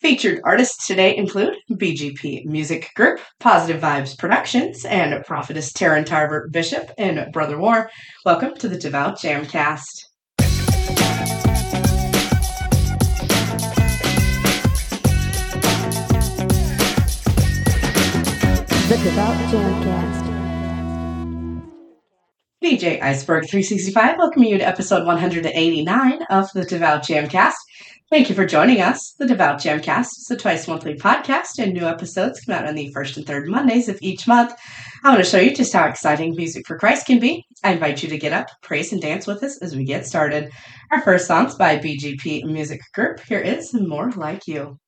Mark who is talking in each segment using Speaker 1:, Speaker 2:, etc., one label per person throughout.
Speaker 1: Featured artists today include BGP Music Group, Positive Vibez Productions, and Prophetess Taryn Tarver Bishop and Brutha War. Welcome to the Devout Jamcast.
Speaker 2: The Devout Jamcast.
Speaker 1: DJ Iceberg 365 welcoming you to episode 189 of the Devout Jamcast. Thank you for joining us. The Devout Jamcast is a twice monthly podcast, and new episodes come out on the first and third Mondays of each month. I want to show you just how exciting music for Christ can be. I invite you to get up, praise, and dance with us as we get started. Our first song's by BGP Music Group. Here is More Like You.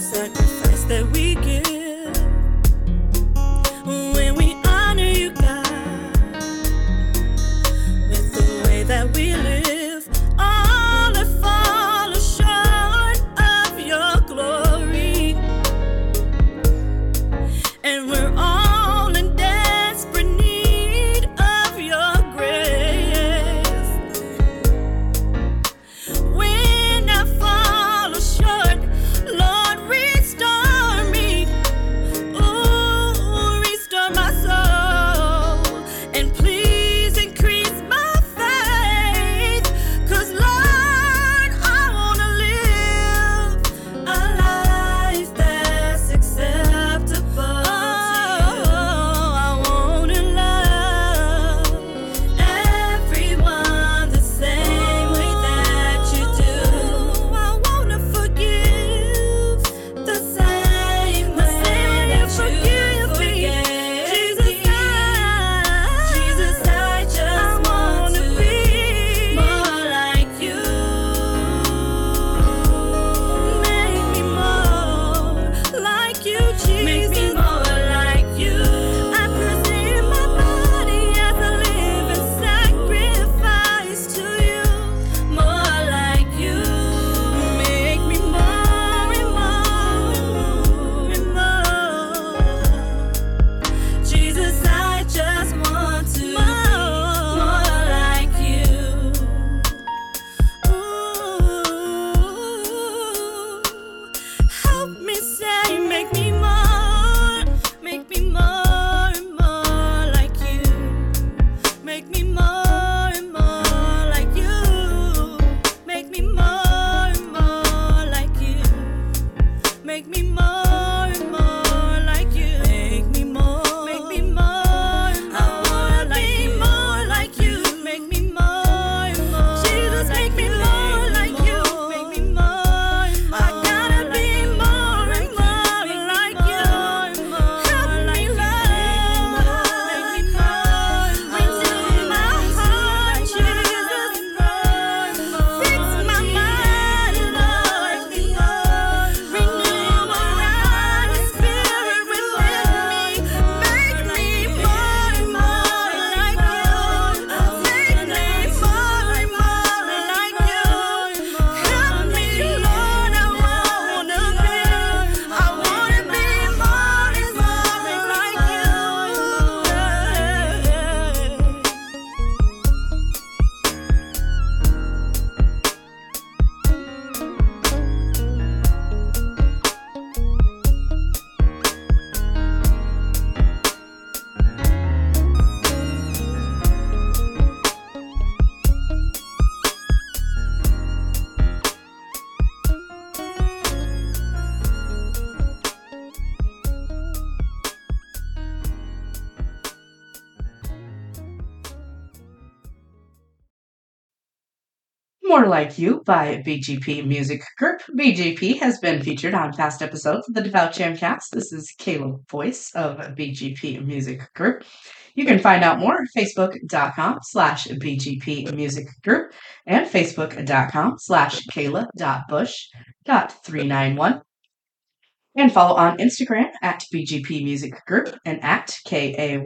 Speaker 1: sacrifice that we give.
Speaker 3: More Like You by BGP Music Group. BGP has been featured on past episodes of the Devout Jamcast. This is Caleb Voice of BGP Music Group. You can find out more at facebook.com slash BGP Music Group and facebook.com slash kayla.bush.391. And follow on Instagram at BGP Music Group and at KAY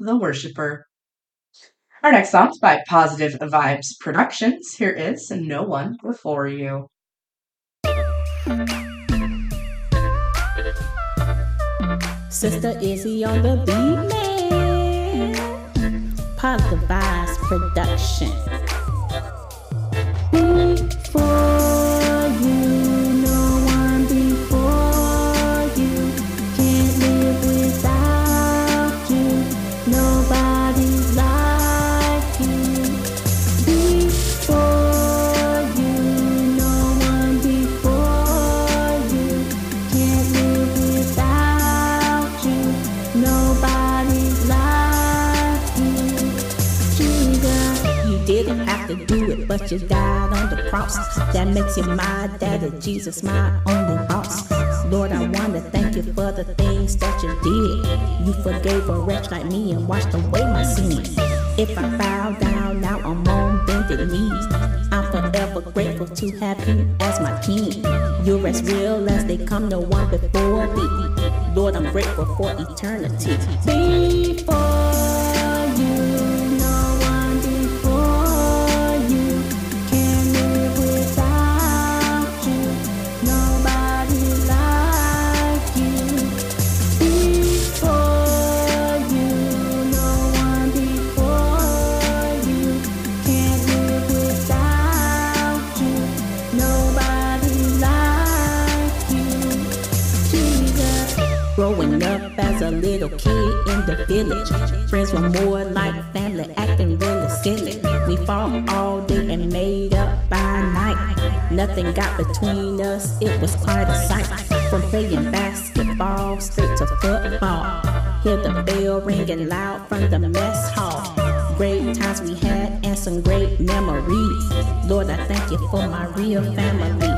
Speaker 3: The Worshipper. Our next song is by Positive Vibez Productions. Here is No One Before You.
Speaker 4: Sister Izzy on the beat, man. Positive Vibez Production. You died on the cross. That makes you my daddy, Jesus, my only boss. Lord, I want to thank you for the things that you did. You forgave a wretch like me and washed away my sins. If I bow down, now I'm on bended knees. I'm forever grateful to have you as my king. You're as real as they come, no one before thee. Lord, I'm grateful for eternity. Before little kid in the village, friends were more like family, acting really silly. We fought all day and made up by night. Nothing got between us, it was quite a sight. From playing basketball straight to football. Hear the bell ringing loud from the mess hall. Great times we had and some great memories. Lord, I thank you for my real family.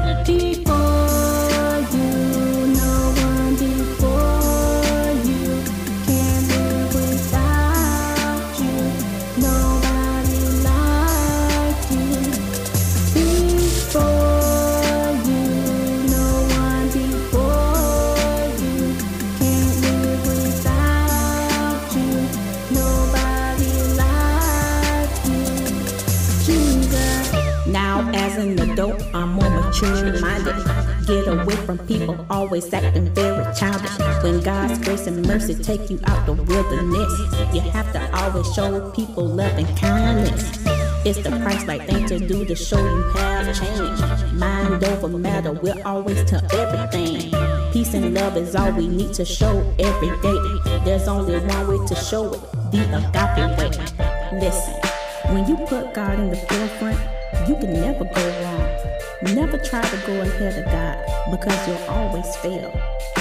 Speaker 4: Mature minded. Get away from people always acting very childish. When God's grace and mercy take you out the wilderness, you have to always show people love and kindness. It's the price like thing to do to show you have changed. Mind over matter, we'll always tell everything. Peace and love is all we need to show every day. There's only one way to show it, the agape way. Listen, when you put God in the forefront, you can never go wrong. Never try to go ahead of God because you'll always fail.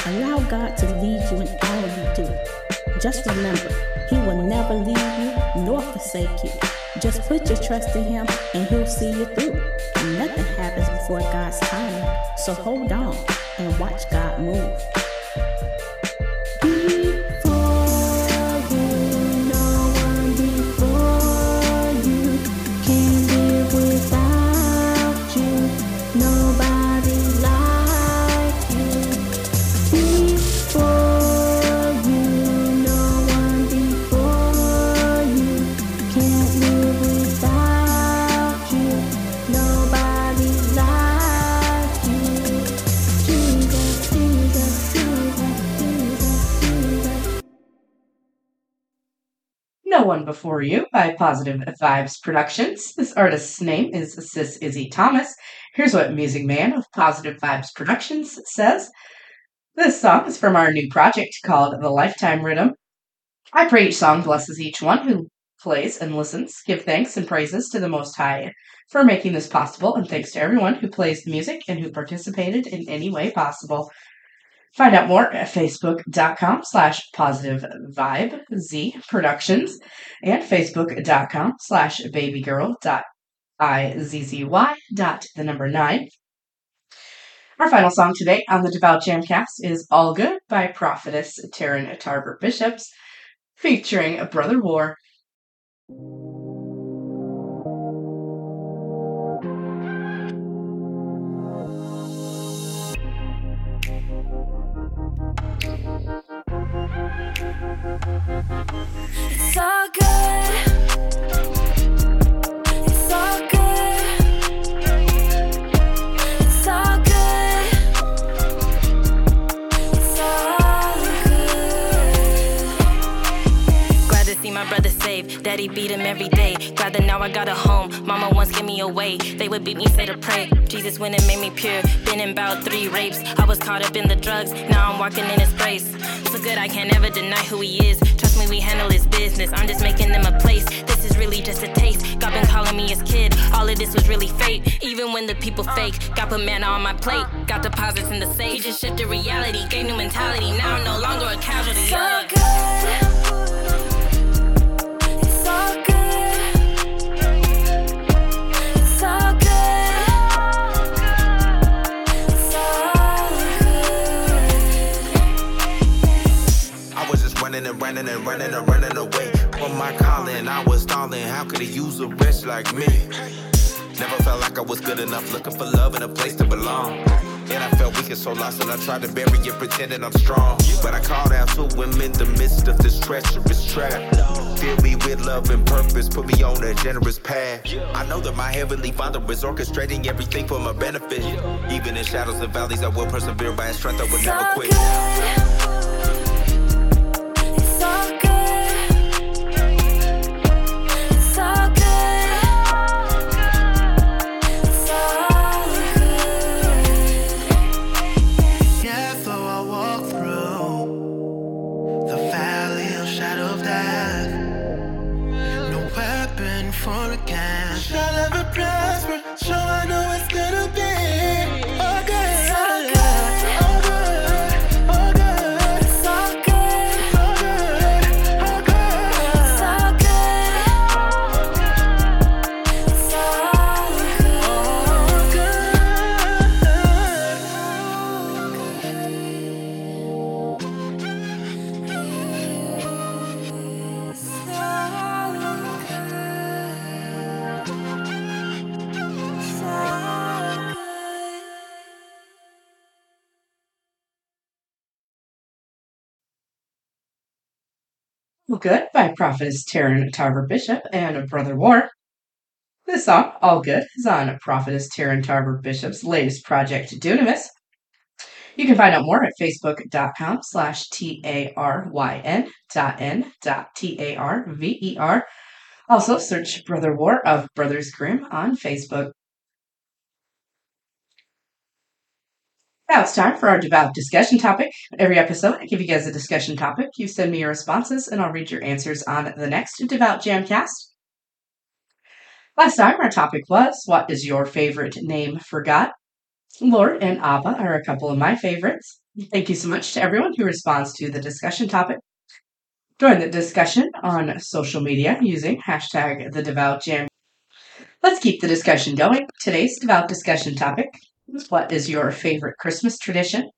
Speaker 4: Allow God to lead you in all you do. Just remember, He will never leave you nor forsake you. Just put your trust in Him and He'll see you through. Nothing happens before God's timing, so hold on and watch God move. Before You
Speaker 3: by Positive Vibez Productions. This artist's name is Sis Izzy Thomas. Here's what Music Man of Positive Vibes Productions says. This song is from our new project called The Lifetime Rhythm. I pray each song blesses each one who plays and listens. Give thanks and praises to the Most High for making this possible, and thanks to everyone who plays the music and who participated in any way possible. Find out more at facebook.com slash positive vibe z productions and facebook.com slash babygirl dot I Z Z Y dot the number nine. Our final song today on the Devout Jamcast is All Good by Prophetess Taryn Tarver Bishops, featuring Brutha War.
Speaker 5: Safe. Daddy beat him every day. Glad that now I got a home. Mama once gave me away. They would beat me, say to pray. Jesus went and made me pure. Been in about three rapes. I was caught up in the drugs. Now I'm walking in his grace. So good I can't ever deny who he is. Trust me, we handle his business. I'm just making them a place. This is really just a taste. God been calling me his kid. All of this was really fake. Even when the people fake. God put manna on my plate. Got deposits in the safe. He just shifted reality. Gave new mentality. Now I'm no longer a casualty.
Speaker 4: All good.
Speaker 6: Running and running away from my calling. I was stalling. How could he use a wretch like me? Never felt like I was good enough, looking for love and a place to belong. And I felt weak and so lost, and I tried to bury it, pretending I'm strong. But I called out to him in the midst of this treacherous trap. Fill me with love and purpose, put me on a generous path. I know that my heavenly Father is orchestrating everything for my benefit. Even in shadows and valleys, I will persevere by His strength. I will never quit.
Speaker 4: All Good
Speaker 3: by Prophetess Taryn Tarver Bishop and Brutha War. This song, All Good, is on Prophetess Taryn Tarver Bishop's latest project, Dunamis. You can find out more at facebook.com slash T-A-R-Y-N dot N dot T-A-R-V-E-R. Also, search Brutha War of Brothers Grimm on Facebook. Now it's time for our devout discussion topic. Every episode, I give you guys a discussion topic. You send me your responses, and I'll read your answers on the next Devout Jamcast. Last time, our topic was What is your favorite name for God? Lord and Abba are a couple of my favorites. Thank you so much to everyone who responds to the discussion topic. Join the discussion on social media using hashtag the Devout Jam. Let's keep the discussion going. Today's devout discussion topic What is your favorite Christmas tradition?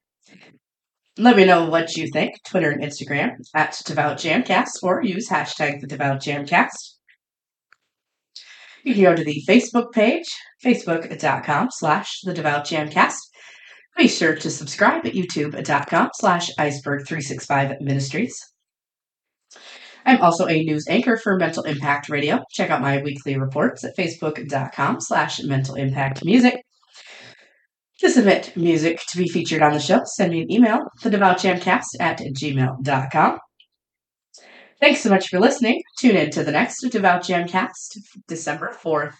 Speaker 3: Let me know what you think. Twitter and Instagram at Devout Jamcast or use hashtag the Devout Jamcast. You can go to the Facebook page, facebook.com slash the Devout Jamcast. Be sure to subscribe at youtube.com slash iceberg365 ministries. I'm also a news anchor for Mental Impact Radio. Check out my weekly reports at facebook.com slash mental impact music. To submit music to be featured on the show, send me an email, thedevoutjamcast at gmail.com. Thanks so much for listening. Tune in to the next Devout Jamcast, December 4th.